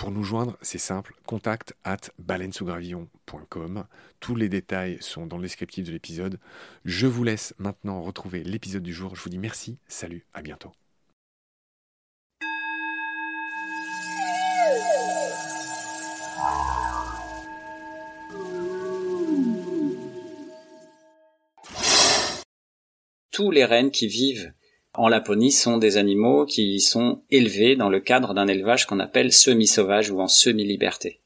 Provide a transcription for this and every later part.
Pour nous joindre, c'est simple, contact at baleinesougravillon.com. Tous les détails sont dans le descriptif de l'épisode. Je vous laisse maintenant retrouver l'épisode du jour. Je vous dis merci, salut, à bientôt. Tous les rennes qui vivent en Laponie sont des animaux qui sont élevés dans le cadre d'un élevage qu'on appelle semi-sauvage ou en semi-liberté.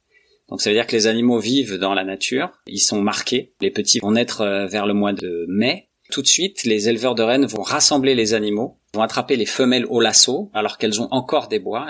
Donc ça veut dire que les animaux vivent dans la nature, ils sont marqués, les petits vont naître euh, vers le mois de mai. Tout de suite, les éleveurs de rennes vont rassembler les animaux, vont attraper les femelles au lasso alors qu'elles ont encore des bois.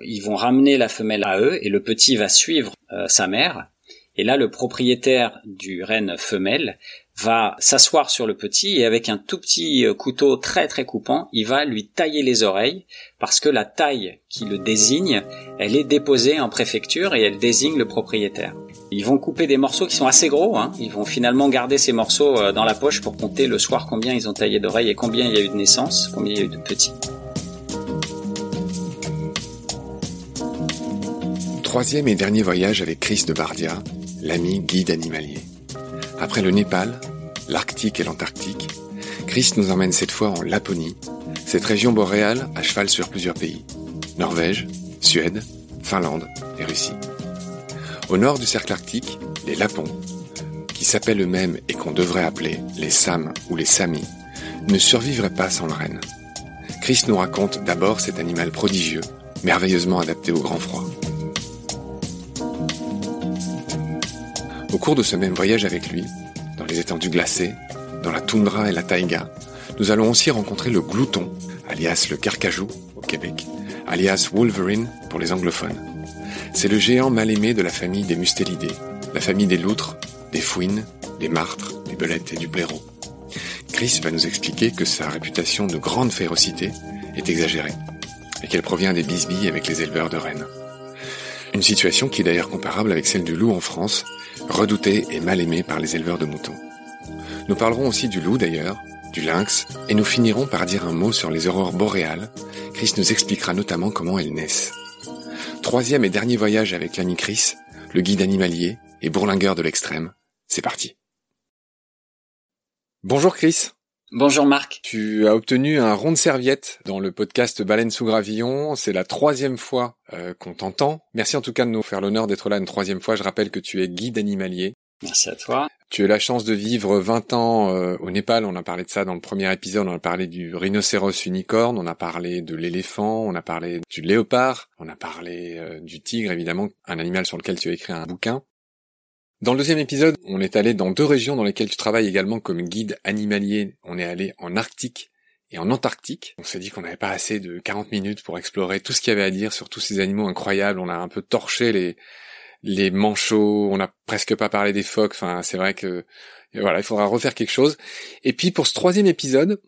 Ils vont ramener la femelle à eux et le petit va suivre euh, sa mère. Et là, le propriétaire du renne femelle va s'asseoir sur le petit et avec un tout petit euh, couteau très très coupant, il va lui tailler les oreilles parce que la taille qui le désigne, elle est déposée en préfecture et elle désigne le propriétaire. Ils vont couper des morceaux qui sont assez gros, hein. ils vont finalement garder ces morceaux euh, dans la poche pour compter le soir combien ils ont taillé d'oreilles et combien il y a eu de naissances, combien il y a eu de petits. Troisième et dernier voyage avec Chris de Bardia, l'ami guide animalier. Après le Népal, l'Arctique et l'Antarctique, Chris nous emmène cette fois en Laponie, cette région boréale à cheval sur plusieurs pays. Norvège, Suède, Finlande et Russie. Au nord du cercle arctique, les Lapons, qui s'appellent eux-mêmes et qu'on devrait appeler les Sam ou les Sami, ne survivraient pas sans le renne. Chris nous raconte d'abord cet animal prodigieux, merveilleusement adapté au grand froid. Cours de ce même voyage avec lui, dans les étendues glacées, dans la toundra et la taïga, nous allons aussi rencontrer le glouton, alias le carcajou au Québec, alias Wolverine pour les anglophones. C'est le géant mal aimé de la famille des mustélidés, la famille des loutres, des fouines, des martres, des belettes et du blaireau. Chris va nous expliquer que sa réputation de grande férocité est exagérée et qu'elle provient des bisbilles avec les éleveurs de rennes. Une situation qui est d'ailleurs comparable avec celle du loup en France, redouté et mal aimé par les éleveurs de moutons. Nous parlerons aussi du loup d'ailleurs, du lynx, et nous finirons par dire un mot sur les aurores boréales. Chris nous expliquera notamment comment elles naissent. Troisième et dernier voyage avec l'ami Chris, le guide animalier et bourlingueur de l'extrême. C'est parti. Bonjour Chris. Bonjour Marc. Tu as obtenu un rond de serviette dans le podcast Baleine sous gravillon. C'est la troisième fois euh, qu'on t'entend. Merci en tout cas de nous faire l'honneur d'être là une troisième fois. Je rappelle que tu es guide animalier. Merci à toi. Tu as la chance de vivre 20 ans euh, au Népal, on a parlé de ça dans le premier épisode, on a parlé du rhinocéros unicorne, on a parlé de l'éléphant, on a parlé du léopard, on a parlé euh, du tigre évidemment, un animal sur lequel tu as écrit un bouquin. Dans le deuxième épisode, on est allé dans deux régions dans lesquelles tu travailles également comme guide animalier. On est allé en Arctique et en Antarctique. On s'est dit qu'on n'avait pas assez de 40 minutes pour explorer tout ce qu'il y avait à dire sur tous ces animaux incroyables. On a un peu torché les, les manchots, on n'a presque pas parlé des phoques. Enfin, c'est vrai que voilà, il faudra refaire quelque chose. Et puis pour ce troisième épisode,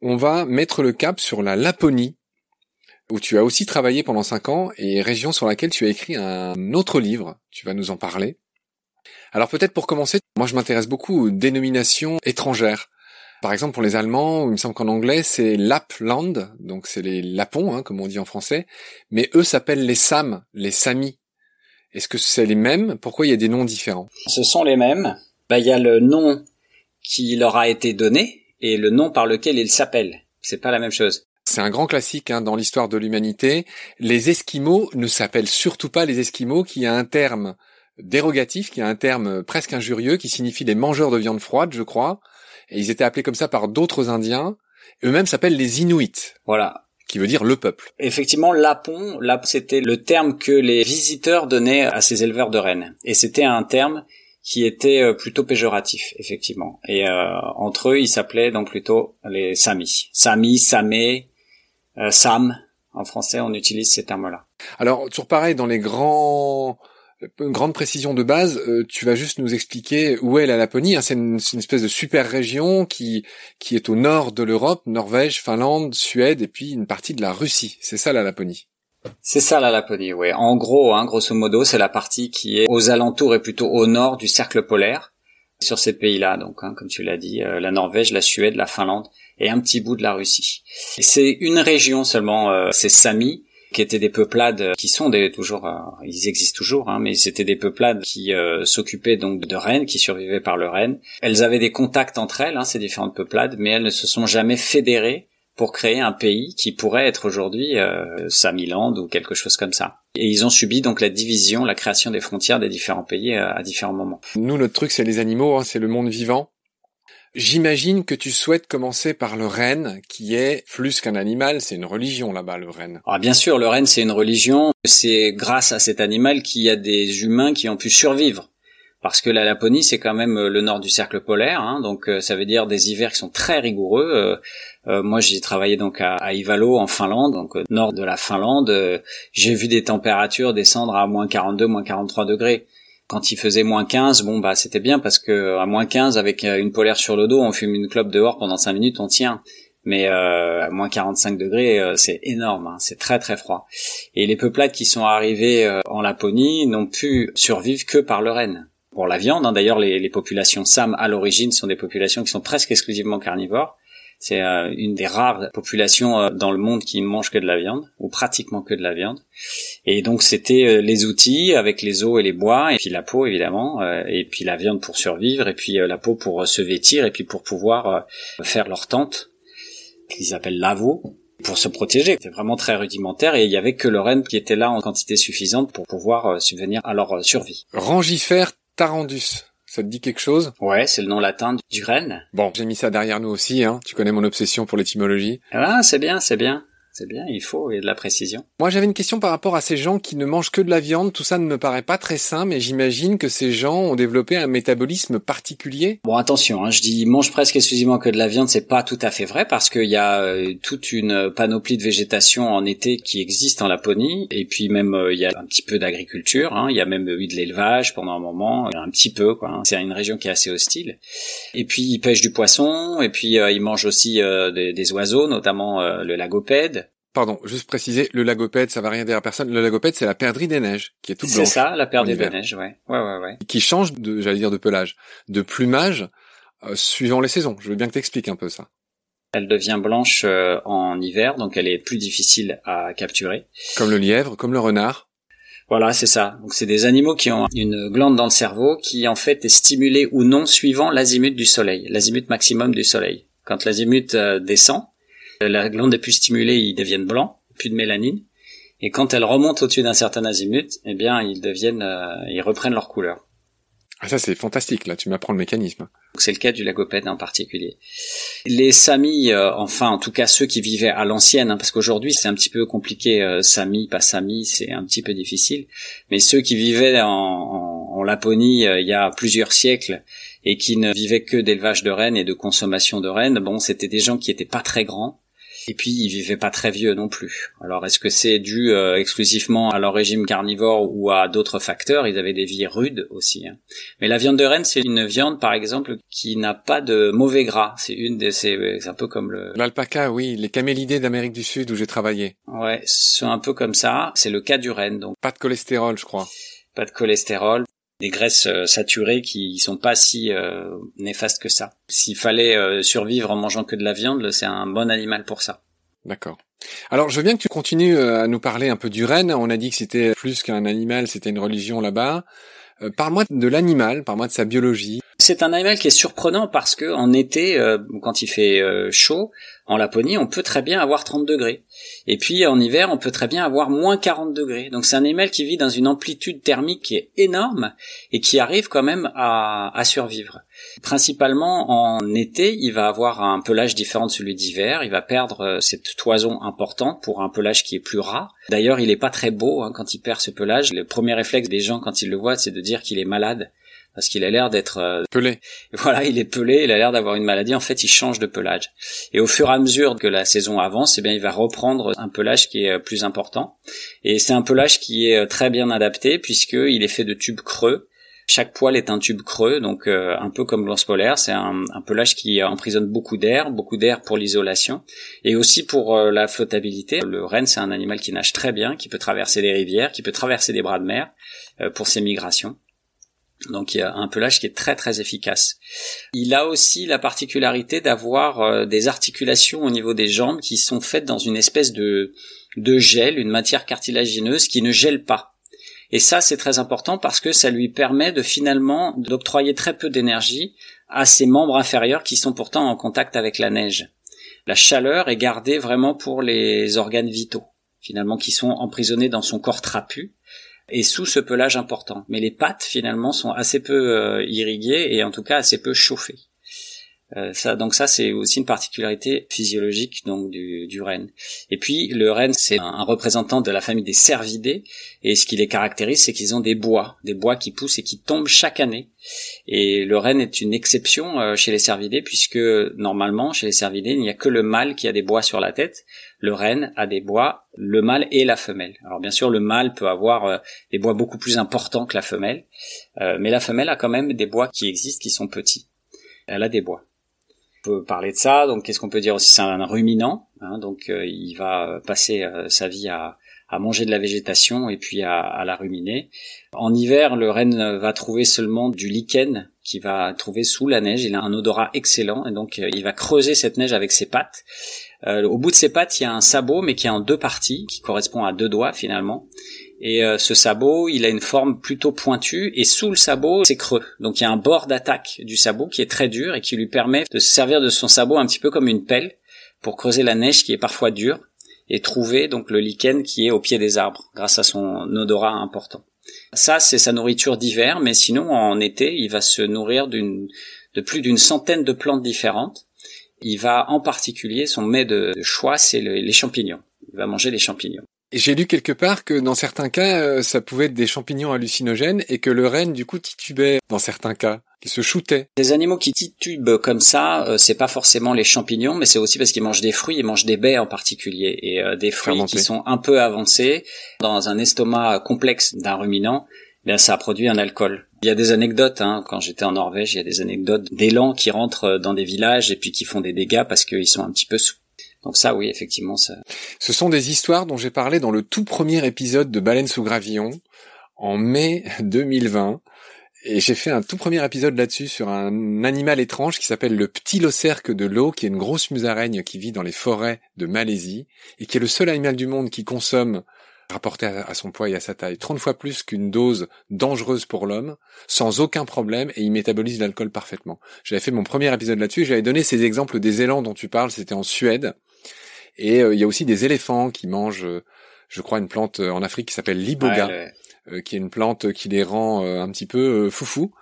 on va mettre le cap sur la Laponie, où tu as aussi travaillé pendant cinq ans et région sur laquelle tu as écrit un autre livre. Tu vas nous en parler. Alors peut-être pour commencer, moi je m'intéresse beaucoup aux dénominations étrangères. Par exemple pour les Allemands, il me semble qu'en anglais c'est Lapland, donc c'est les Lapons, hein, comme on dit en français, mais eux s'appellent les Sam, les Samis. Est-ce que c'est les mêmes? Pourquoi il y a des noms différents? Ce sont les mêmes. Bah, il y a le nom qui leur a été donné et le nom par lequel ils s'appellent. C'est pas la même chose. C'est un grand classique hein, dans l'histoire de l'humanité. Les Esquimaux ne s'appellent surtout pas les Esquimaux, qui a un terme dérogatif, qui a un terme presque injurieux, qui signifie les mangeurs de viande froide, je crois. Et ils étaient appelés comme ça par d'autres Indiens. Eux-mêmes s'appellent les Inuits. Voilà. Qui veut dire le peuple. Effectivement, lapon, lap, c'était le terme que les visiteurs donnaient à ces éleveurs de rennes. Et c'était un terme qui était euh, plutôt péjoratif, effectivement. Et euh, entre eux, ils s'appelaient donc plutôt les Samis. Sami, Samé, euh, Sam. En français, on utilise ces termes-là. Alors, toujours pareil, dans les grands une grande précision de base, euh, tu vas juste nous expliquer où est la Laponie. Hein. c'est une, espèce de super région qui qui est au nord de l'Europe, Norvège, Finlande, Suède et puis une partie de la Russie. C'est ça la Laponie. C'est ça la Laponie, oui. En gros, hein, grosso modo, c'est la partie qui est aux alentours et plutôt au nord du cercle polaire sur ces pays-là. Donc, hein, comme tu l'as dit, euh, la Norvège, la Suède, la Finlande et un petit bout de la Russie. C'est une région seulement, euh, c'est Sami, qui étaient des peuplades qui sont des toujours euh, ils existent toujours hein, mais c'était des peuplades qui euh, s'occupaient donc de rennes qui survivaient par le renne elles avaient des contacts entre elles hein, ces différentes peuplades mais elles ne se sont jamais fédérées pour créer un pays qui pourrait être aujourd'hui euh, Samiland ou quelque chose comme ça. Et ils ont subi donc la division, la création des frontières des différents pays euh, à différents moments. Nous, notre truc, c'est les animaux, hein, c'est le monde vivant. J'imagine que tu souhaites commencer par le renne, qui est plus qu'un animal, c'est une religion là-bas, le renne. Ah, bien sûr, le renne, c'est une religion. C'est grâce à cet animal qu'il y a des humains qui ont pu survivre. Parce que la Laponie, c'est quand même euh, le nord du cercle polaire, hein, donc euh, ça veut dire des hivers qui sont très rigoureux. Euh, moi, j'ai travaillé donc à, à, Ivalo, en Finlande, donc nord de la Finlande. j'ai vu des températures descendre à moins 42, moins 43 degrés. Quand il faisait moins 15, bon bah c'était bien parce que à moins 15 avec euh, une polaire sur le dos, on fume une clope dehors pendant 5 minutes, on tient. Mais euh, à moins 45 degrés, euh, c'est énorme, hein, c'est très très froid. Et les peuplades qui sont arrivées euh, en Laponie n'ont pu survivre que par le renne. Pour la viande, hein, d'ailleurs, les, les populations Sam à l'origine sont des populations qui sont presque exclusivement carnivores. C'est euh, une des rares populations euh, dans le monde qui ne mange que de la viande, ou pratiquement que de la viande. Et donc c'était euh, les outils avec les os et les bois, et puis la peau évidemment, et puis la viande pour survivre, et puis la peau pour se vêtir, et puis pour pouvoir faire leur tente, qu'ils appellent l'avo, pour se protéger. C'était vraiment très rudimentaire et il y avait que le renne qui était là en quantité suffisante pour pouvoir subvenir à leur survie. Rangifère tarandus. Ça te dit quelque chose? Ouais, c'est le nom latin du renne. Bon, j'ai mis ça derrière nous aussi, hein. Tu connais mon obsession pour l'étymologie. Ah, c'est bien, c'est bien. C'est bien, il faut, il y a de la précision. Moi, j'avais une question par rapport à ces gens qui ne mangent que de la viande. Tout ça ne me paraît pas très sain, mais j'imagine que ces gens ont développé un métabolisme particulier. Bon, attention, hein, je dis mangent presque exclusivement que de la viande, c'est pas tout à fait vrai parce qu'il y a euh, toute une panoplie de végétation en été qui existe en Laponie, et puis même euh, il y a un petit peu d'agriculture. Hein, il y a même eu de l'élevage pendant un moment, un petit peu. quoi. Hein. C'est une région qui est assez hostile. Et puis ils pêchent du poisson, et puis euh, ils mangent aussi des, des, oiseaux, notamment le lagopède Pardon, juste préciser, le lagopède, ça va rien dire à personne. Le lagopède, c'est la perdrix des neiges, qui est toute blanche. C'est ça, la perdrix des neiges, ouais. Ouais, ouais, ouais. Qui change de, j'allais dire de pelage, de plumage, euh, suivant les saisons. Je veux bien que t'expliques un peu ça. Elle devient blanche euh, en hiver, donc elle est plus difficile à capturer. Comme le lièvre, comme le renard. Voilà, c'est ça. Donc c'est des animaux qui ont une glande dans le cerveau qui en fait est stimulée ou non suivant l'azimut du soleil, l'azimut maximum du soleil. Quand l'azimut euh, descend, la glande est plus stimulée, ils deviennent blancs, plus de mélanine. Et quand elle remonte au-dessus d'un certain azimut, eh bien, ils deviennent, euh, ils reprennent leur couleur. Ah, ça c'est fantastique, là, tu m'apprends le mécanisme. C'est le cas du lagopède en particulier. Les Samis, euh, enfin en tout cas ceux qui vivaient à l'ancienne, hein, parce qu'aujourd'hui c'est un petit peu compliqué, euh, Sami, pas Sami, c'est un petit peu difficile, mais ceux qui vivaient en, en, Laponie euh, il y a plusieurs siècles et qui ne vivaient que d'élevage de rennes et de consommation de rennes, bon c'était des gens qui étaient pas très grands, et puis ils vivaient pas très vieux non plus. Alors est-ce que c'est dû euh, exclusivement à leur régime carnivore ou à d'autres facteurs? Ils avaient des vies rudes aussi. Hein. Mais la viande de renne, c'est une viande par exemple qui n'a pas de mauvais gras. C'est une des, c'est un peu comme le. L'alpaca, oui, les camélidés d'Amérique du Sud où j'ai travaillé. Ouais, c'est un peu comme ça. C'est le cas du renne, donc. Pas de cholestérol, je crois. Pas de cholestérol des graisses euh, saturées qui sont pas si euh, néfastes que ça. S'il fallait euh, survivre en mangeant que de la viande, c'est un bon animal pour ça. D'accord. Alors, je veux bien que tu continues à nous parler un peu du renne. On a dit que c'était plus qu'un animal, c'était une religion là-bas. parle-moi de l'animal, parle-moi de sa biologie. C'est un animal qui est surprenant parce que en été, quand il fait chaud, en Laponie, on peut très bien avoir 30 degrés. Et puis en hiver, on peut très bien avoir moins 40 degrés. Donc c'est un animal qui vit dans une amplitude thermique qui est énorme et qui arrive quand même à, à survivre. Principalement en été, il va avoir un pelage différent de celui d'hiver. Il va perdre euh, cette toison importante pour un pelage qui est plus ras. D'ailleurs, il n'est pas très beau hein, quand il perd ce pelage. Le premier réflexe des gens quand ils le voient, c'est de dire qu'il est malade parce qu'il a l'air d'être euh, pelé. Voilà, il est pelé, il a l'air d'avoir une maladie. En fait, il change de pelage. Et au fur et à mesure que la saison avance, eh bien, il va reprendre un pelage qui est euh, plus important. Et c'est un pelage qui est euh, très bien adapté puisqu'il est fait de tubes creux. Chaque poil est un tube creux, donc un peu comme l'ours polaire, c'est un, un, pelage qui emprisonne beaucoup d'air, beaucoup d'air pour l'isolation et aussi pour la flottabilité. Le renne, c'est un animal qui nage très bien, qui peut traverser des rivières, qui peut traverser des bras de mer pour ses migrations. Donc il y a un pelage qui est très très efficace. Il a aussi la particularité d'avoir euh, des articulations au niveau des jambes qui sont faites dans une espèce de, de gel, une matière cartilagineuse qui ne gèle pas. Et ça c'est très important parce que ça lui permet de finalement d'octroyer très peu d'énergie à ses membres inférieurs qui sont pourtant en contact avec la neige. La chaleur est gardée vraiment pour les organes vitaux, finalement qui sont emprisonnés dans son corps trapu et sous ce pelage important. Mais les pattes finalement sont assez peu euh, irriguées et en tout cas assez peu chauffées. Euh, ça, donc ça, c'est aussi une particularité physiologique donc du, du renne. Et puis le renne, c'est un, représentant de la famille des cervidés, et ce qui les caractérise, c'est qu'ils ont des bois, des bois qui poussent et qui tombent chaque année. Et le renne est une exception euh, chez les cervidés, puisque normalement, chez les cervidés, il n'y a que le mâle qui a des bois sur la tête, le renne a des bois, le mâle et la femelle. Alors bien sûr, le mâle peut avoir euh, des bois beaucoup plus importants que la femelle, euh, mais la femelle a quand même des bois qui existent, qui sont petits. Elle a des bois. Peut parler de ça. Donc, qu'est-ce qu'on peut dire aussi? C'est un ruminant. Hein, donc, euh, il va passer sa vie à, manger de la végétation et puis à, la ruminer. En hiver, le renne va trouver seulement du lichen qu'il va trouver sous la neige. Il a un odorat excellent et donc il va creuser cette neige avec ses pattes euh, au bout de ses pattes, il y a un sabot, mais qui est en deux parties, qui correspond à deux doigts finalement. Et euh, ce sabot, il a une forme plutôt pointue, et sous le sabot, c'est creux. Donc il y a un bord d'attaque du sabot qui est très dur et qui lui permet de se servir de son sabot un petit peu comme une pelle pour creuser la neige qui est parfois dure et trouver donc le lichen qui est au pied des arbres grâce à son odorat important. Ça, c'est sa nourriture d'hiver, mais sinon en été, il va se nourrir de plus d'une centaine de plantes différentes il va en particulier, son mets de choix, c'est les champignons. Il va manger les champignons. J'ai lu quelque part que dans certains cas, euh, ça pouvait être des champignons hallucinogènes et que le renne, du coup, titubait dans certains cas, qui se shootait. Des animaux qui titubent comme ça, euh, c'est pas forcément les champignons, mais c'est aussi parce qu'ils mangent des fruits, ils mangent des baies en particulier, et euh, des fruits qui sont un peu avancés dans un estomac complexe d'un ruminant. Bien, ça produit un alcool. Il y a des anecdotes, hein. quand j'étais en Norvège, il y a des anecdotes d'élans qui rentrent euh, dans des villages et puis qui font des dégâts parce qu'ils sont un petit peu sous. Donc ça, oui, effectivement, ça. Ce sont des histoires dont j'ai parlé dans le tout premier épisode de Baleine sous gravillon en mai 2020. Et j'ai fait un tout premier épisode là-dessus sur un animal étrange qui s'appelle le petit locerque de l'eau, qui est une grosse musaraigne qui vit dans les forêts de Malaisie et qui est le seul animal du monde qui consomme rapporté à, son poids et à sa taille, 30 fois plus qu'une dose dangereuse pour l'homme, sans aucun problème, et il métabolise l'alcool parfaitement. J'avais fait mon premier épisode là-dessus, j'avais donné ces exemples des élans dont tu parles, c'était en Suède, et euh, il y a aussi des éléphants qui mangent, euh, je crois, une plante euh, en Afrique qui s'appelle l'iboga, qui est une plante qui les rend un petit peu foufou.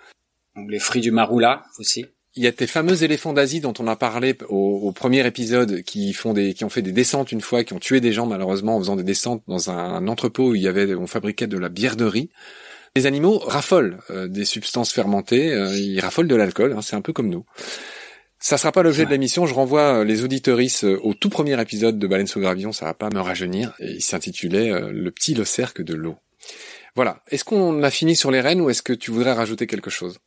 Les fruits du maroula aussi. Il y a tes fameux éléphants d'Asie dont on a parlé au, premier épisode, qui font des, qui ont fait des descentes une fois, qui ont tué des gens malheureusement en faisant des descentes dans un, entrepôt où il y avait, on fabriquait de la bière de riz. Les animaux raffolent euh, des substances fermentées, euh, ils raffolent de l'alcool, hein, c'est un peu comme nous. Ça sera pas l'objet de l'émission. Je renvoie euh, les auditoristes au tout premier épisode de Baleine sous Gravion. Ça va pas me rajeunir. Et il s'intitulait Le petit locerque de l'eau. Voilà. Est-ce qu'on a fini sur les rennes ou est-ce que tu voudrais rajouter quelque chose?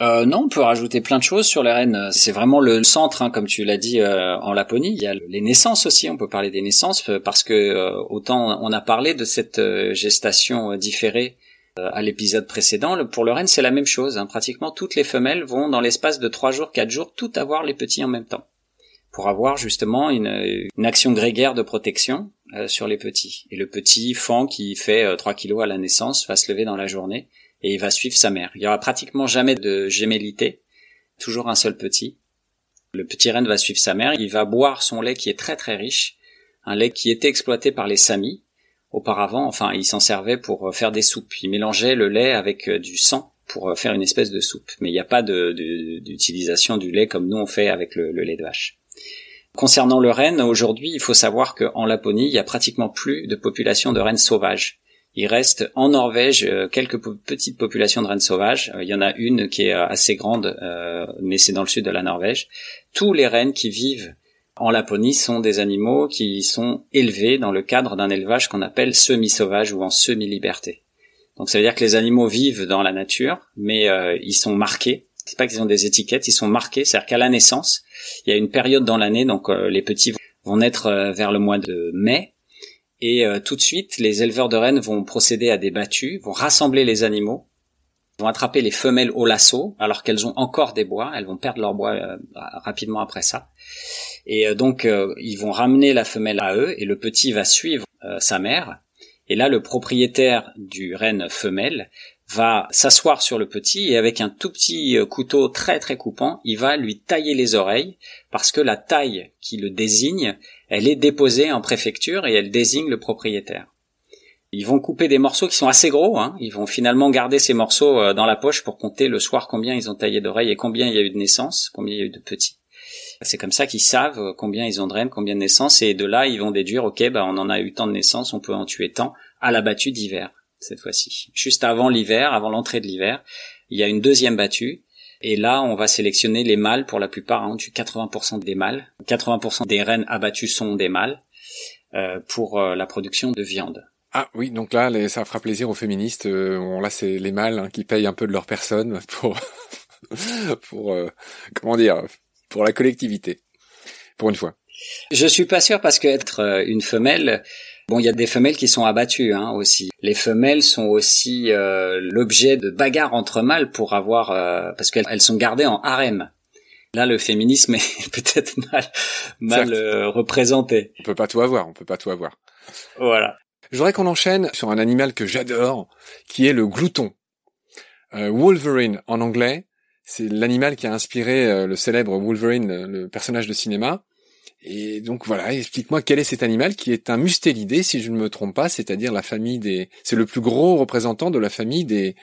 Euh, non, on peut rajouter plein de choses sur les rennes. C'est vraiment le centre, hein, comme tu l'as dit euh, en Laponie. Il y a les naissances aussi. On peut parler des naissances euh, parce que euh, autant on a parlé de cette gestation différée à l'épisode précédent. Pour le renne, c'est la même chose. Hein. Pratiquement toutes les femelles vont dans l'espace de trois jours, quatre jours, tout avoir les petits en même temps pour avoir justement une, une action grégaire de protection sur les petits. Et le petit fan qui fait 3 kilos à la naissance va se lever dans la journée et il va suivre sa mère. Il y aura pratiquement jamais de gémellité, toujours un seul petit. Le petit renne va suivre sa mère, il va boire son lait qui est très très riche, un lait qui était exploité par les Samis. Auparavant, enfin, il s'en servait pour euh, faire des soupes. Il mélangeait le lait avec euh, du sang pour euh, faire une espèce de soupe. Mais il n'y a pas d'utilisation du lait comme nous on fait avec le, lait de vache. Concernant le renne, aujourd'hui, il faut savoir qu'en Laponie, il y a pratiquement plus de population de rennes sauvages. Il reste en Norvège quelques petites populations de rennes sauvages. Il y en a une qui est assez grande, mais c'est dans le sud de la Norvège. Tous les rennes qui vivent en Laponie sont des animaux qui sont élevés dans le cadre d'un élevage qu'on appelle semi-sauvage ou en semi-liberté. Donc ça veut dire que les animaux vivent dans la nature, mais ils sont marqués. C'est pas qu'ils ont des étiquettes, ils sont marqués. C'est-à-dire qu'à la naissance, il y a une période dans l'année, donc les petits vont naître vers le mois de mai, et euh, tout de suite, les éleveurs de rennes vont procéder à des battues, vont rassembler les animaux, vont attraper les femelles au lasso alors qu'elles ont encore des bois, elles vont perdre leur bois euh, rapidement après ça. Et euh, donc ils vont ramener la femelle à eux et le petit va suivre sa mère. Et là, le propriétaire du renne femelle va s'asseoir sur le petit et avec un tout petit couteau très très coupant, il va lui tailler les oreilles parce que la taille qui le désigne elle est déposée en préfecture et elle désigne le propriétaire. Ils vont couper des morceaux qui sont assez gros, hein. ils vont finalement garder ces morceaux euh, dans la poche pour compter le soir combien ils ont taillé d'oreilles et combien il y a eu de naissances, combien il y a eu de petits. C'est comme ça qu'ils savent euh, combien ils ont de reines, combien de naissances, et de là ils vont déduire, ok, bah on en a eu tant de naissances, on peut en tuer tant à la battue d'hiver cette fois-ci. Juste avant l'hiver, avant l'entrée de l'hiver, il y a une deuxième battue et là, on va sélectionner les mâles pour la plupart, hein, 80% des mâles. 80% des rennes abattues sont des mâles euh, pour la production de viande. Ah oui, donc là, ça fera plaisir aux féministes. Euh, là, c'est les mâles hein, qui payent un peu de leur personne pour, pour euh, comment dire, pour la collectivité, pour une fois. Je suis pas sûr parce qu'être une femelle, Bon, il y a des femelles qui sont abattues hein, aussi. Les femelles sont aussi euh, l'objet de bagarres entre mâles pour avoir, euh, parce qu'elles sont gardées en harem. Là, le féminisme est peut-être mal, mal euh, représenté. On peut pas tout avoir, on peut pas tout avoir. Voilà. Je voudrais qu'on enchaîne sur un animal que j'adore, qui est le glouton. Wolverine en anglais, c'est l'animal qui a inspiré le célèbre Wolverine, le personnage de cinéma. Et donc voilà, explique-moi quel est cet animal qui est un mustélidé, si je ne me trompe pas, c'est-à-dire la famille des, c'est le plus gros représentant de la famille des,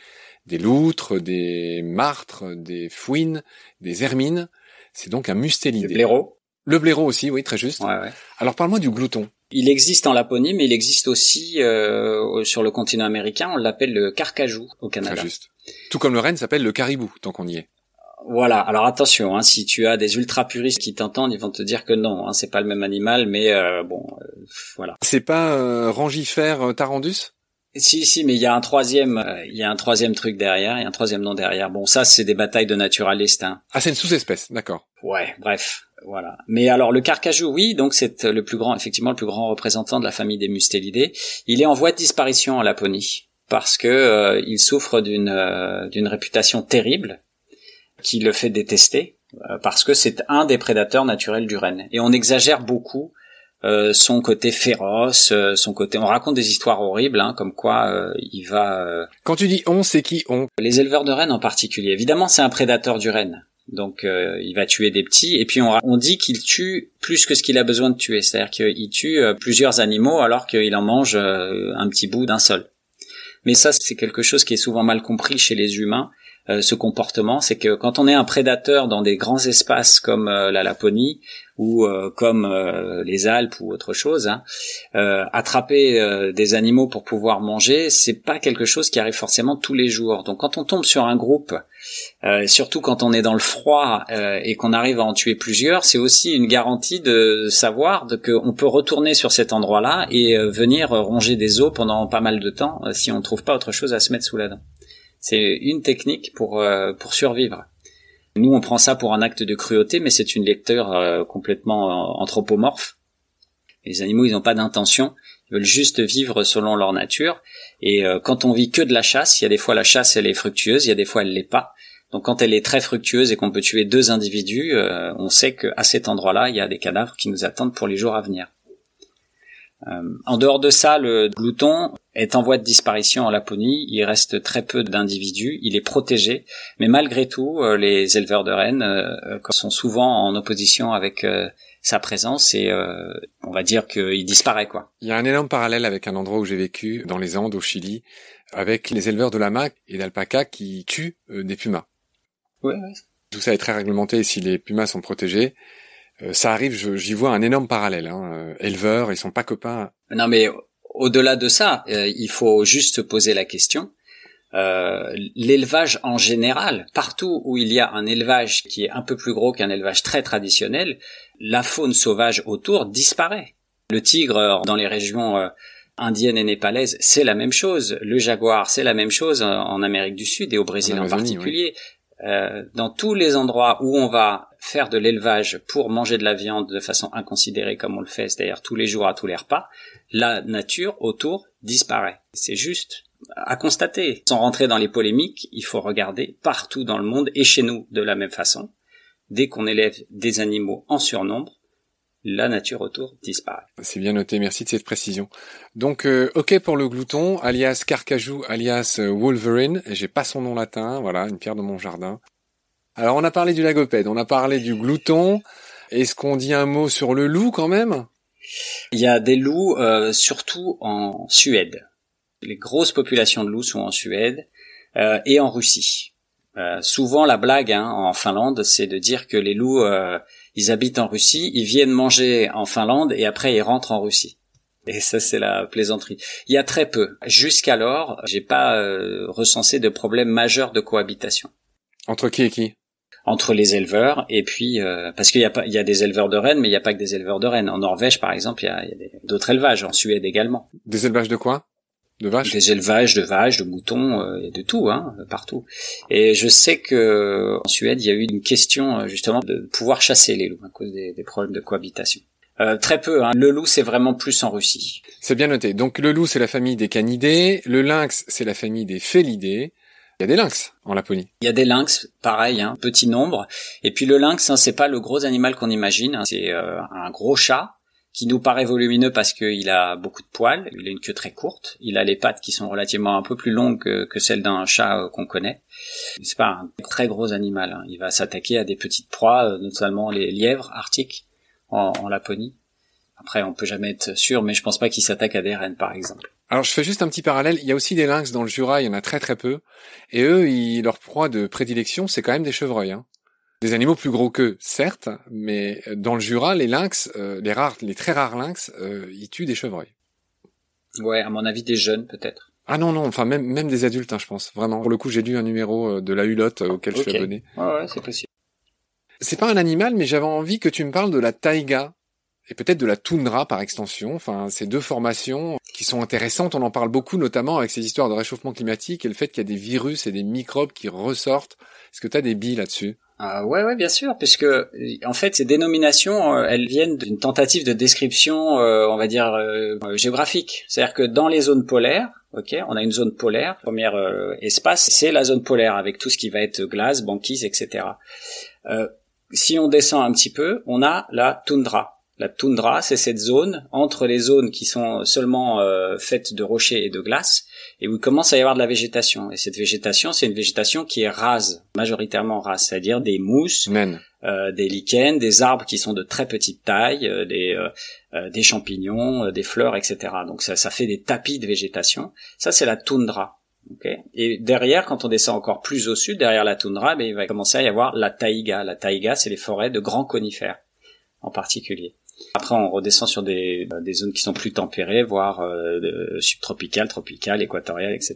des loutres, des martres, des fouines, des hermines. C'est donc un mustélidé. Le blaireau. Le blaireau aussi, oui, très juste. Ouais, ouais. Alors parle-moi du glouton. Il existe en Laponie, mais il existe aussi euh, sur le continent américain. On l'appelle le carcajou au Canada. Très juste. Tout comme le renne s'appelle le caribou, tant qu'on y est. Voilà. Alors attention, hein, si tu as des ultra puristes qui t'entendent, ils vont te dire que non, hein, c'est pas le même animal, mais euh, bon, euh, voilà. C'est pas euh, Rangifère euh, tarandus? Si, si, mais il y a un troisième, il y a un troisième truc derrière, il y a un troisième nom derrière. Bon, ça, c'est des batailles de naturalistes. Hein. Ah, c'est une sous-espèce, d'accord. Ouais, bref, voilà. Mais alors le carcajou, oui, donc c'est le plus grand, effectivement, le plus grand représentant de la famille des mustélidés. Il est en voie de disparition en Laponie parce que il souffre d'une d'une réputation terrible qui le fait détester euh, parce que c'est un des prédateurs naturels du renne. Et on exagère beaucoup euh, son côté féroce, euh, son côté. On raconte des histoires horribles, hein, comme quoi il va. Quand tu dis on, c'est qui on? Les éleveurs de rennes en particulier. Évidemment, c'est un prédateur du renne. Donc il va tuer des petits et puis on, on dit qu'il tue plus que ce qu'il a besoin de tuer, c'est-à-dire qu'il tue plusieurs animaux alors qu'il en mange un petit bout d'un seul. Mais ça c'est quelque chose qui est souvent mal compris chez les humains ce comportement, c'est que quand on est un prédateur dans des grands espaces comme la Laponie ou comme les Alpes ou autre chose, hein, attraper des animaux pour pouvoir manger, c'est pas quelque chose qui arrive forcément tous les jours. Donc quand on tombe sur un groupe euh, surtout quand on est dans le froid euh, et qu'on arrive à en tuer plusieurs, c'est aussi une garantie de savoir qu'on peut retourner sur cet endroit-là et euh, venir ronger des os pendant pas mal de temps si on ne trouve pas autre chose à se mettre sous la dent. C'est une technique pour pour survivre. Nous, on prend ça pour un acte de cruauté, mais c'est une lecture complètement anthropomorphe. Les animaux, ils n'ont pas d'intention, ils veulent juste vivre selon leur nature. Et quand on vit que de la chasse, il y a des fois la chasse, elle est fructueuse, il y a des fois elle l'est pas. Donc quand elle est très fructueuse et qu'on peut tuer deux individus, euh, on sait qu'à cet endroit-là, il y a des cadavres qui nous attendent pour les jours à venir. Euh, en dehors de ça, le glouton est en voie de disparition en Laponie. Il reste très peu d'individus. Il est protégé, mais malgré tout, euh, les éleveurs de rennes sont souvent en opposition avec sa présence et on va dire qu'il disparaît quoi. Il y a un énorme parallèle avec un endroit où j'ai vécu dans les Andes au Chili, avec les éleveurs de lama et d'alpaca qui tuent des pumas. Tout ça est très réglementé si les pumas sont protégés. Euh, ça arrive, j'y vois un énorme parallèle. Hein. Euh, éleveurs, ils sont pas copains. Non, mais au-delà de ça, euh, il faut juste poser la question. l'élevage en général, partout où il y a un élevage qui est un peu plus gros qu'un élevage très traditionnel, la faune sauvage autour disparaît. Le tigre dans les régions indiennes et népalaises, c'est la même chose. Le jaguar, c'est la même chose en Amérique du Sud et au Brésil en, particulier. Euh, dans tous les endroits où on va faire de l'élevage pour manger de la viande de façon inconsidérée comme on le fait, c'est-à-dire tous les jours à tous les repas, la nature autour disparaît. C'est juste à constater. Sans rentrer dans les polémiques, il faut regarder partout dans le monde et chez nous de la même façon. Dès qu'on élève des animaux en surnombre, la nature autour disparaît. C'est bien noté, merci de cette précision. Donc, euh, ok pour le glouton, alias Carcajou, alias euh, Wolverine, j'ai pas son nom latin, voilà, une pierre de mon jardin. Alors, on a parlé du lagopède, on a parlé du glouton, est-ce qu'on dit un mot sur le loup quand même? Il y a des loups euh, surtout en Suède. Les grosses populations de loups sont en Suède et en Russie. souvent, la blague hein, en Finlande, c'est de dire que les loups ils habitent en Russie, ils viennent manger en Finlande et après ils rentrent en Russie. Et ça, c'est la plaisanterie. Il y a très peu. Jusqu'alors, j'ai pas euh, recensé de problème majeur de cohabitation. Entre qui et qui? Entre les éleveurs et puis euh, parce qu'il y a pas, il y a des éleveurs de rennes, mais il n'y a pas que des éleveurs de rennes. En Norvège, par exemple, il y a, a d'autres élevages. En Suède également. Des élevages de quoi? De vaches? Des élevages de vaches, de moutons, euh, et de tout, hein, partout. Et je sais que en Suède, il y a eu une question euh, justement de pouvoir chasser les loups à cause des, problèmes de cohabitation. Euh, très peu. Hein. Le loup, c'est vraiment plus en Russie. C'est bien noté. Donc le loup, c'est la famille des canidés. Le lynx, c'est la famille des félidés. Il y a des lynx en Laponie. Il y a des lynx, pareil, hein, petit nombre. Et puis le lynx, hein, c'est pas le gros animal qu'on imagine. Hein. C'est un gros chat qui nous paraît volumineux parce qu'il a beaucoup de poils, il a une queue très courte, il a les pattes qui sont relativement un peu plus longues que, celles d'un chat euh, qu'on connaît. C'est pas un très gros animal, hein. il va s'attaquer à des petites proies, euh, notamment les lièvres arctiques en, Laponie. Après, on peut jamais être sûr, mais je pense pas qu'il s'attaque à des rennes, par exemple. Alors, je fais juste un petit parallèle. Il y a aussi des lynx dans le Jura, il y en a très très peu. Et eux, leur proie de prédilection, c'est quand même des chevreuils. Hein. Des animaux plus gros qu'eux, certes, mais dans le Jura, les lynx, euh, les rares, les très rares lynx, euh, ils tuent des chevreuils. Ouais, à mon avis, des jeunes peut-être. Ah non non, enfin même même des adultes, hein, je pense. Vraiment. Pour le coup, j'ai lu un numéro euh, de la Hulotte auquel je suis abonné. Ouais, ouais, c'est possible. C'est pas un animal, mais j'avais envie que tu me parles de la taïga et peut-être de la toundra par extension. Enfin, ces deux formations qui sont intéressantes. On en parle beaucoup, notamment avec ces histoires de réchauffement climatique et le fait qu'il y a des virus et des microbes qui ressortent. Est-ce que tu as des billes là-dessus? Ah ouais, ouais, bien sûr, puisque en fait ces dénominations, euh, elles viennent d'une tentative de description, euh, on va dire euh, géographique. C'est-à-dire que dans les zones polaires, ok, on a une zone polaire. Premier espace, c'est la zone polaire avec tout ce qui va être glace, banquise, etc. si on descend un petit peu, on a la toundra. La toundra, c'est cette zone entre les zones qui sont seulement faites de rochers et de glace et où il commence à y avoir de la végétation. Et cette végétation, c'est une végétation qui est rase, majoritairement rase, c'est-à-dire des mousses, euh, des lichens, des arbres qui sont de très petite taille, euh, des, euh, euh, des champignons, des fleurs, etc. Donc ça, ça fait des tapis de végétation. Ça, c'est la toundra. et derrière, quand on descend encore plus au sud, derrière la toundra, ben, il va commencer à y avoir la taïga. La taïga, c'est les forêts de grands conifères, en particulier. Après, on redescend sur des, des zones qui sont plus tempérées, voire euh, subtropicales, tropicales, équatoriales, etc.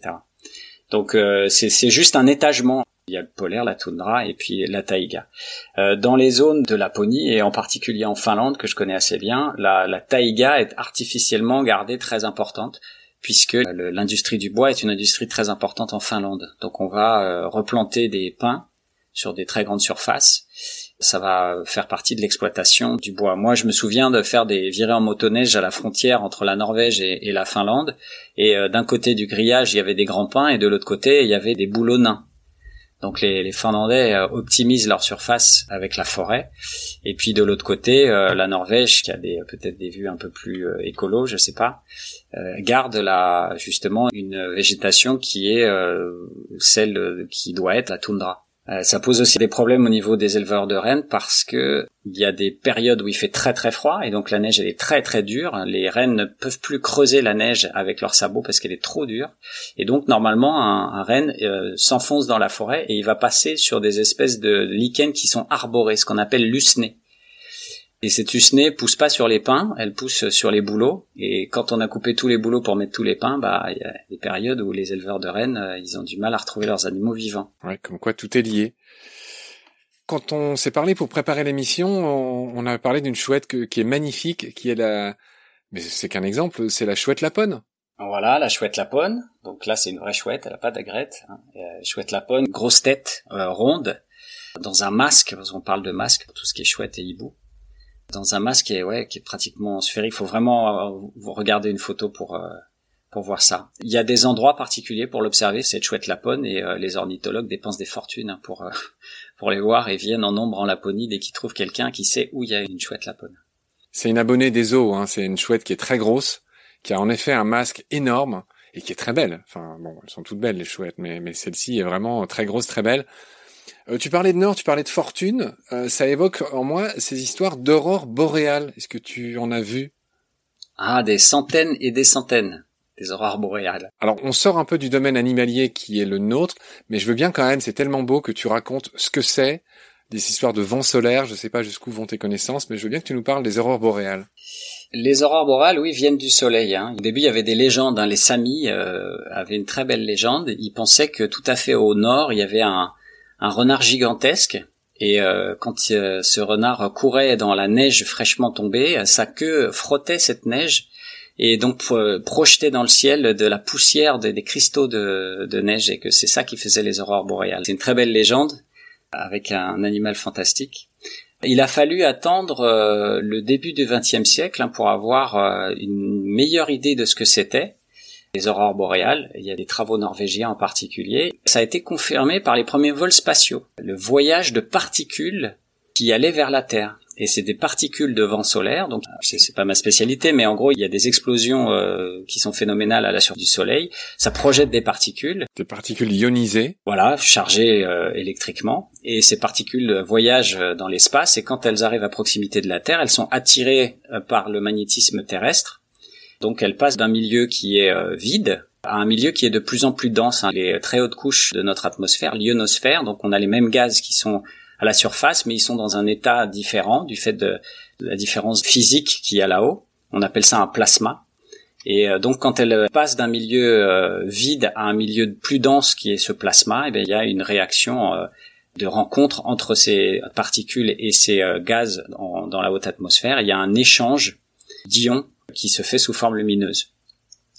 Donc, euh, c'est juste un étagement il y a le polaire, la toundra et puis la taïga. Euh, dans les zones de Laponie et en particulier en Finlande que je connais assez bien, la, la taïga est artificiellement gardée très importante puisque l'industrie du bois est une industrie très importante en Finlande. Donc on va euh, replanter des pins sur des très grandes surfaces. Ça va faire partie de l'exploitation du bois. Moi, je me souviens de faire des virées en motoneige à la frontière entre la Norvège et, la Finlande. Et euh, d'un côté du grillage, il y avait des grands pins, et de l'autre côté, il y avait des bouleaux nains. Donc les, Finlandais euh, optimisent leur surface avec la forêt, et puis de l'autre côté, euh, la Norvège, qui a peut-être des vues un peu plus écolo, je sais pas, garde la justement une végétation qui est celle qui doit être la toundra. Euh, ça pose aussi des problèmes au niveau des éleveurs de rennes parce que il y a des périodes où il fait très très froid et donc la neige elle est très très dure. Les rennes ne peuvent plus creuser la neige avec leurs sabots parce qu'elle est trop dure. Et donc normalement un, un renne euh, s'enfonce dans la forêt et il va passer sur des espèces de lichens qui sont arborés, ce qu'on appelle lusnés. Et cette usnée pousse pas sur les pins, elle pousse sur les bouleaux. Et quand on a coupé tous les bouleaux pour mettre tous les pins, bah il y a des périodes où les éleveurs de rennes, euh, ils ont du mal à retrouver leurs animaux vivants. Ouais, comme quoi tout est lié. Quand on s'est parlé pour préparer l'émission, on, a parlé d'une chouette qui est magnifique, qui est la, mais c'est qu'un exemple, c'est la chouette lapone. Voilà, la chouette lapone. Donc là, c'est une vraie chouette, elle a pas d'agrette. Hein. Euh, chouette lapone, grosse tête, euh, ronde, dans un masque, parce qu'on parle de masque pour tout ce qui est chouette et hibou dans un masque qui est ouais qui est pratiquement sphérique. Il faut vraiment euh, regarder une photo pour euh, pour voir ça. Il y a des endroits particuliers pour l'observer, cette chouette lapone, et euh, les ornithologues dépensent des fortunes hein, pour pour les voir et viennent en nombre en Laponie dès qu'ils trouvent quelqu'un qui sait où il y a une chouette lapone. C'est une abonnée des eaux, hein. c'est une chouette qui est très grosse, qui a en effet un masque énorme et qui est très belle. Enfin bon, elles sont toutes belles les chouettes, mais mais celle-ci est vraiment très grosse, très belle. Euh, tu parlais de Nord, tu parlais de fortune. Euh, ça évoque en moi ces histoires d'aurore boréale. Est-ce que tu en as vu? Ah, des centaines et des centaines des aurores boréales. Alors, on sort un peu du domaine animalier qui est le nôtre, mais je veux bien quand même, c'est tellement beau que tu racontes ce que c'est, des histoires de vent solaire, je sais pas jusqu'où vont tes connaissances, mais je veux bien que tu nous parles des aurores boréales. Les aurores boréales, oui, viennent du soleil. Hein. Au début, il y avait des légendes. Hein. Les Samis euh, avaient une très belle légende. Ils pensaient que tout à fait au nord, il y avait un, un renard gigantesque. Et euh, quand euh, ce renard courait dans la neige fraîchement tombée, sa queue frottait cette neige et donc projetait dans le ciel de la poussière des, cristaux de, neige et que c'est ça qui faisait les aurores boréales. C'est une très belle légende avec un animal fantastique. Il a fallu attendre euh, le début du XXe siècle hein, pour avoir une meilleure idée de ce que c'était les aurores boréales. Il y a des travaux norvégiens en particulier. Ça a été confirmé par les premiers vols spatiaux. Le voyage de particules qui allaient vers la Terre. Et c'est des particules de vent solaire, donc c'est pas ma spécialité, mais en gros il y a des explosions euh, qui sont phénoménales à la surface du Soleil. Ça projette des particules. Des particules ionisées. Voilà, chargées euh, électriquement. Et ces particules voyagent dans l'espace et quand elles arrivent à proximité de la Terre, elles sont attirées euh, par le magnétisme terrestre donc elle passe d'un milieu qui est euh, vide à un milieu qui est de plus en plus dense. Hein. Les très hautes couches de notre atmosphère, l'ionosphère, donc on a les mêmes gaz qui sont à la surface, mais ils sont dans un état différent du fait de, la différence physique qu'il y a là-haut. On appelle ça un plasma. Et euh, donc quand elle passe d'un milieu euh, vide à un milieu plus dense qui est ce plasma, eh il y a une réaction de rencontre entre ces particules et ces gaz dans la haute atmosphère. Il y a un échange d'ions qui se fait sous forme lumineuse.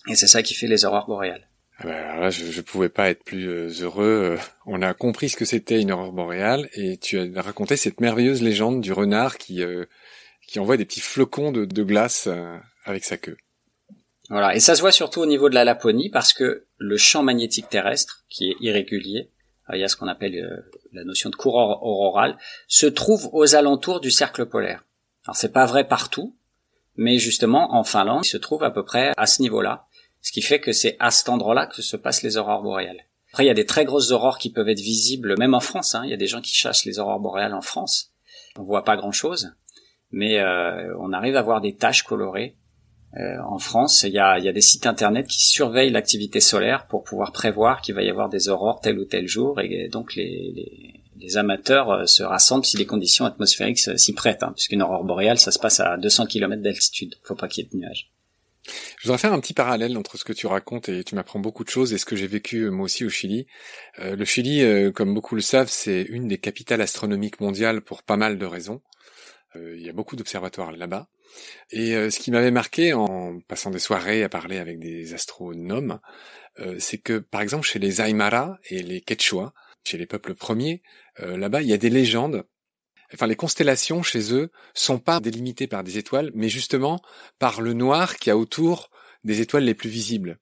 Et c'est ça qui fait les aurores boréales. Ah ben là, je, ne pouvais pas être plus euh, heureux. Euh, on a compris ce que c'était une aurore boréale et tu as raconté cette merveilleuse légende du renard qui euh, qui envoie des petits flocons de, de glace avec sa queue. Voilà, et ça se voit surtout au niveau de la Laponie parce que le champ magnétique terrestre, qui est irrégulier, il y a ce qu'on appelle la notion de courant auroral, se trouve aux alentours du cercle polaire. Alors c'est pas vrai partout, mais justement en Finlande, il se trouve à peu près à ce niveau-là, ce qui fait que c'est à cet endroit-là que se passent les aurores boréales. Après, il y a des très grosses aurores qui peuvent être visibles, même en France. Hein. Il y a des gens qui chassent les aurores boréales en France. On voit pas grand-chose, mais euh, on arrive à voir des taches colorées en France, il y a, des sites internet qui surveillent l'activité solaire pour pouvoir prévoir qu'il va y avoir des aurores tel ou tel jour, et donc les, les amateurs se rassemblent si les conditions atmosphériques s'y prêtent, hein, puisqu'une aurore boréale, ça se passe à 200 km d'altitude. Faut pas qu'il y ait de nuages. Je voudrais faire un petit parallèle entre ce que tu racontes et tu m'apprends beaucoup de choses et ce que j'ai vécu euh, moi aussi au Chili. Euh, le Chili, euh, comme beaucoup le savent, c'est une des capitales astronomiques mondiales pour pas mal de raisons. il y a beaucoup d'observatoires là-bas. Et ce qui m'avait marqué en passant des soirées à parler avec des astronomes, c'est que par exemple chez les Aymara et les Quechua, chez les peuples premiers, là-bas il y a des légendes enfin les constellations chez eux sont pas délimitées par des étoiles, mais justement par le noir qui a autour des étoiles les plus visibles.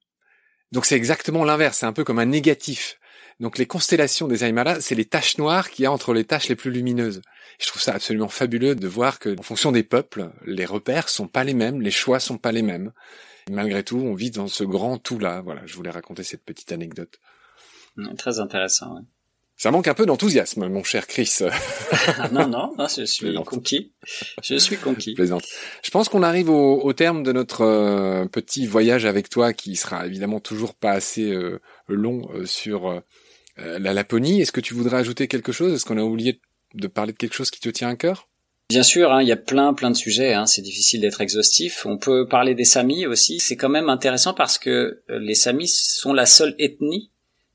Donc c'est exactement l'inverse, c'est un peu comme un négatif. Donc les constellations des Aymara, c'est les taches noires qu'il y a entre les taches les plus lumineuses. Je trouve ça absolument fabuleux de voir que, en fonction des peuples, les repères sont pas les mêmes, les choix sont pas les mêmes. Malgré tout, on vit dans ce grand tout-là. Voilà, je voulais raconter cette petite anecdote. Très intéressant. Ça manque un peu d'enthousiasme, mon cher Chris. non, non, je suis conquis. Je suis conquis. Plaisante. Je pense qu'on arrive au, terme de notre euh, petit voyage avec toi, qui sera évidemment toujours pas assez euh, long euh, sur la Laponie. Est-ce que tu voudrais ajouter quelque chose? Est-ce qu'on a oublié de parler de quelque chose qui te tient à cœur? Bien sûr, hein, il y a plein plein de sujets. Hein, c'est difficile d'être exhaustif. On peut parler des Samis aussi. C'est quand même intéressant parce que les Samis sont la seule ethnie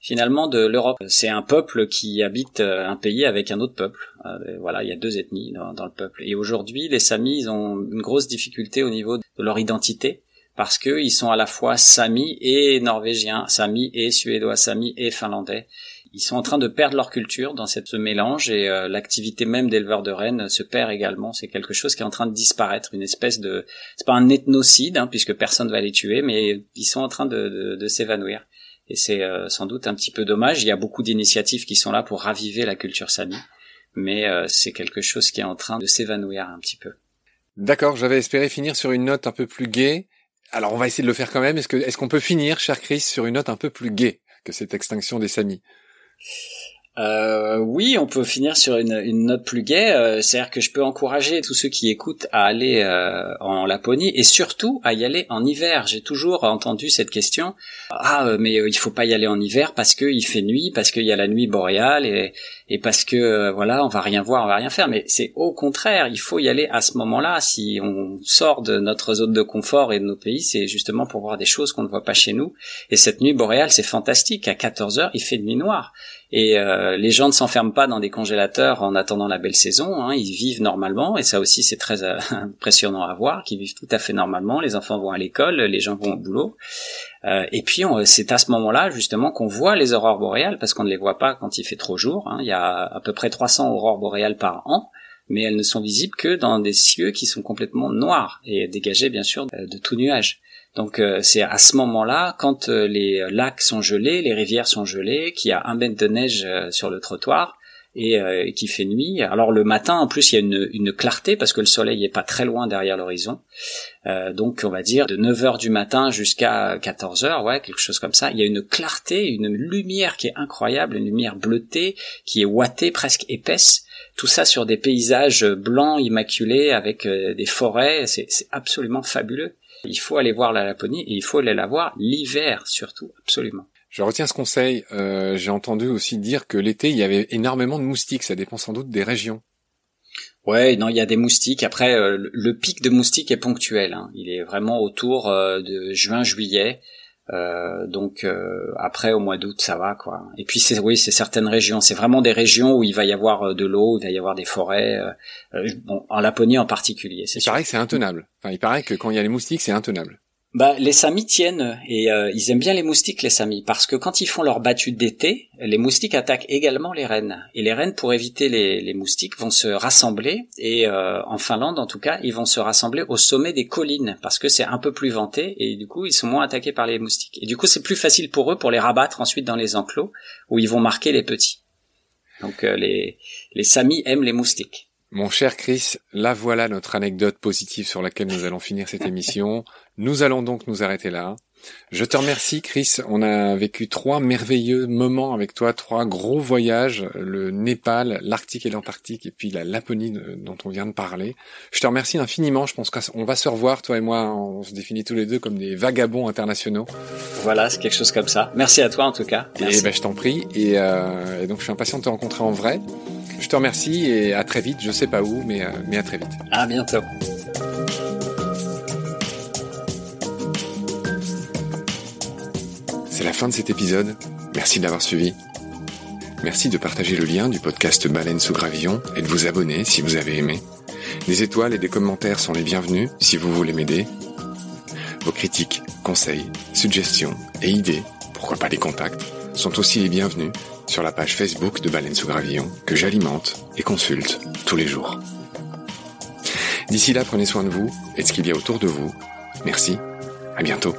finalement de l'Europe. C'est un peuple qui habite euh, un pays avec un autre peuple. Euh, voilà, il y a deux ethnies dans, le peuple. Et aujourd'hui, les Samis, ils ont une grosse difficulté au niveau de leur identité parce qu'ils sont à la fois Samis et Norvégiens, Samis et Suédois, Samis et Finlandais. Ils sont en train de perdre leur culture dans cette mélange et euh, l'activité même d'éleveurs de rennes se perd également. C'est quelque chose qui est en train de disparaître, une espèce de, c'est pas un ethnocide hein, puisque personne va les tuer, mais ils sont en train de s'évanouir et c'est euh, sans doute un petit peu dommage. Il y a beaucoup d'initiatives qui sont là pour raviver la culture sami, mais euh, c'est quelque chose qui est en train de s'évanouir un petit peu. D'accord, j'avais espéré finir sur une note un peu plus gaie. Alors on va essayer de le faire quand même. Est-ce qu'on peut finir, cher Chris, sur une note un peu plus gaie que cette extinction des Samis? Euh, oui, on peut finir sur une, note plus gaie. Euh, C'est-à-dire que je peux encourager tous ceux qui écoutent à aller euh, en Laponie et surtout à y aller en hiver. J'ai toujours entendu cette question. Ah, euh, mais il faut pas y aller en hiver parce qu'il fait nuit, parce qu'il y a la nuit boréale et, et parce que voilà, on va rien voir, on va rien faire. Mais c'est au contraire, il faut y aller à ce moment-là. Si on sort de notre zone de confort et de nos pays, c'est justement pour voir des choses qu'on ne voit pas chez nous. Et cette nuit boréale, c'est fantastique. À 14 heures, il fait nuit noire. Et euh, les gens ne s'enferment pas dans des congélateurs en attendant la belle saison. Hein, ils vivent normalement, et ça aussi c'est très euh, impressionnant à voir, qu'ils vivent tout à fait normalement. Les enfants vont à l'école, les gens vont au boulot. Euh, et puis c'est à ce moment-là justement qu'on voit les aurores boréales, parce qu'on ne les voit pas quand il fait trop jour. Hein. Il y a à peu près 300 aurores boréales par an mais elles ne sont visibles que dans des cieux qui sont complètement noirs et dégagés bien sûr de tout nuage. Donc euh, c'est à ce moment-là, quand euh, les lacs sont gelés, les rivières sont gelées, qu'il y a un mètre de neige euh, sur le trottoir et, et qui fait nuit. Alors le matin, en plus, il y a une, clarté parce que le soleil est pas très loin derrière l'horizon. donc on va dire de 9 heures du matin jusqu'à 14 heures, ouais, quelque chose comme ça. Il y a une clarté, une lumière qui est incroyable, une lumière bleutée qui est ouatée, presque épaisse. Tout ça sur des paysages blancs immaculés avec des forêts. C'est absolument fabuleux. Il faut aller voir la Laponie et il faut aller la voir l'hiver surtout, absolument. Je retiens ce conseil. Euh, j'ai entendu aussi dire que l'été, il y avait énormément de moustiques. Ça dépend sans doute des régions. Ouais, non, il y a des moustiques. Après, euh, le pic de moustiques est ponctuel. Hein. Il est vraiment autour euh, de juin-juillet. Euh, donc euh, après au mois d'août ça va quoi. Et puis c'est oui c'est certaines régions, c'est vraiment des régions où il va y avoir euh, de l'eau, il va y avoir des forêts. bon, en Laponie en particulier. Il paraît que c'est intenable. Enfin il paraît que quand il y a les moustiques c'est intenable. Bah, les Samis tiennent et euh, ils aiment bien les moustiques, les Samis, parce que quand ils font leur battue d'été, les moustiques attaquent également les rennes. Et les rennes, pour éviter les, les moustiques, vont se rassembler et euh, en Finlande, en tout cas, ils vont se rassembler au sommet des collines parce que c'est un peu plus venté et du coup, ils sont moins attaqués par les moustiques. Et du coup, c'est plus facile pour eux pour les rabattre ensuite dans les enclos où ils vont marquer les petits. Donc euh, les les Samis aiment les moustiques. Mon cher Chris, là voilà notre anecdote positive sur laquelle nous allons finir cette émission. Nous allons donc nous arrêter là. Je te remercie, Chris. On a vécu trois merveilleux moments avec toi, trois gros voyages, le Népal, l'Arctique et l'Antarctique, et puis la Laponie dont on vient de parler. Je te remercie infiniment. Je pense qu'on va se revoir, toi et moi. On se définit tous les deux comme des vagabonds internationaux. Voilà, c'est quelque chose comme ça. Merci à toi en tout cas. Et ben, je t'en prie. Et, euh, et, donc je suis impatient de te rencontrer en vrai. Je te remercie et à très vite. Je sais pas où, mais, euh, mais à très vite. À bientôt. C'est la fin de cet épisode. Merci de l'avoir suivi. Merci de partager le lien du podcast Baleine sous gravillon et de vous abonner si vous avez aimé. Des étoiles et des commentaires sont les bienvenus si vous voulez m'aider. Vos critiques, conseils, suggestions et idées, pourquoi pas les contacts, sont aussi les bienvenus sur la page Facebook de Baleine sous gravillon que j'alimente et consulte tous les jours. D'ici là, prenez soin de vous et de ce qu'il y a autour de vous. Merci. À bientôt.